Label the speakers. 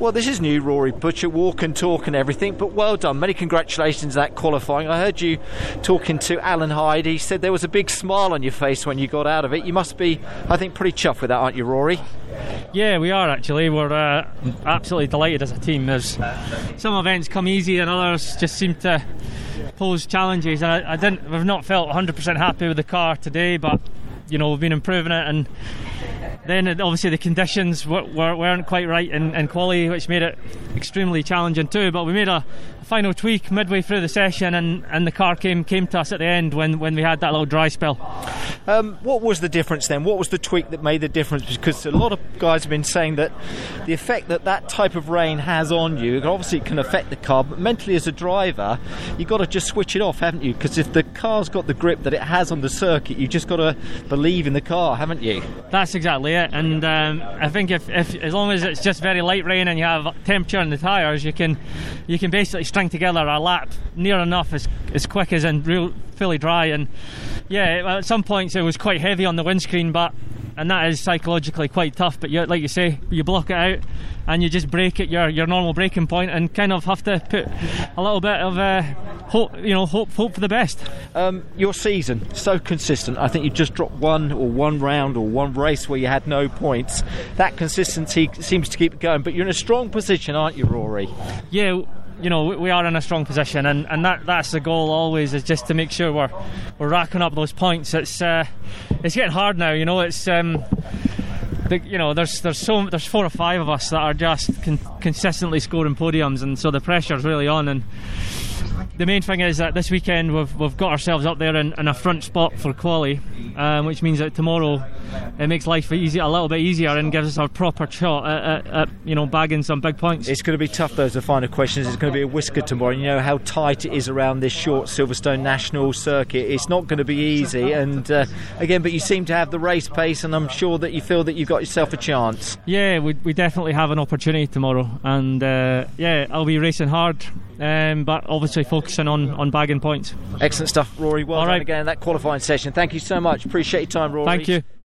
Speaker 1: Well, this is new, Rory Butcher, walk and talk and everything, but well done. Many congratulations on that qualifying. I heard you talking to Alan Hyde. He said there was a big smile on your face when you got out of it. You must be, I think, pretty chuffed with that, aren't you, Rory?
Speaker 2: Yeah, we are actually. We're uh, absolutely delighted as a team. There's some events come easy and others just seem to pose challenges. And I, I didn't, we've not felt 100% happy with the car today, but you know we've been improving it and then obviously the conditions weren't quite right in, in quality, which made it extremely challenging too. But we made a, final tweak midway through the session, and, and the car came came to us at the end when, when we had that little dry spell.
Speaker 1: Um, what was the difference then? What was the tweak that made the difference? Because a lot of guys have been saying that the effect that that type of rain has on you, obviously it can affect the car, but mentally as a driver, you've got to just switch it off, haven't you? Because if the car's got the grip that it has on the circuit, you've just got to believe in the car, haven't you?
Speaker 2: That's exactly it. And um, I think if, if as long as it's just very light rain and you have temperature in the tyres, you can you can basically string together a lap near enough as as quick as in real fully dry. And yeah, at some points it was quite heavy on the windscreen, but and that is psychologically quite tough. But you, like you say, you block it out and you just brake at your, your normal braking point and kind of have to put a little bit of uh, hope, you know, hope hope for the best.
Speaker 1: Um, your season so consistent. I think you just dropped one or one round or one race where you had no points. That consistency seems to keep going. But you're in a strong position, aren't you, Rory?
Speaker 2: Yeah you know we are in a strong position, and, and that that's the goal always is just to make sure we're we're racking up those points. It's uh, it's getting hard now. You know, it's um, the, you know there's there's so there's four or five of us that are just con- consistently scoring podiums, and so the pressure's really on and the main thing is that this weekend we've, we've got ourselves up there in, in a front spot for quali, um, which means that tomorrow it makes life easy, a little bit easier and gives us a proper shot at, at, at, you know bagging some big points.
Speaker 1: It's going to be tough. Those are the final questions. It's going to be a whisker tomorrow. You know how tight it is around this short Silverstone National circuit. It's not going to be easy. And uh, again, but you seem to have the race pace, and I'm sure that you feel that you've got yourself a chance.
Speaker 2: Yeah, we, we definitely have an opportunity tomorrow, and uh, yeah, I'll be racing hard um, but obviously focusing on, on bagging points.
Speaker 1: Excellent stuff, Rory. Well All done right. again that qualifying session. Thank you so much. Appreciate your time, Rory.
Speaker 2: Thank you.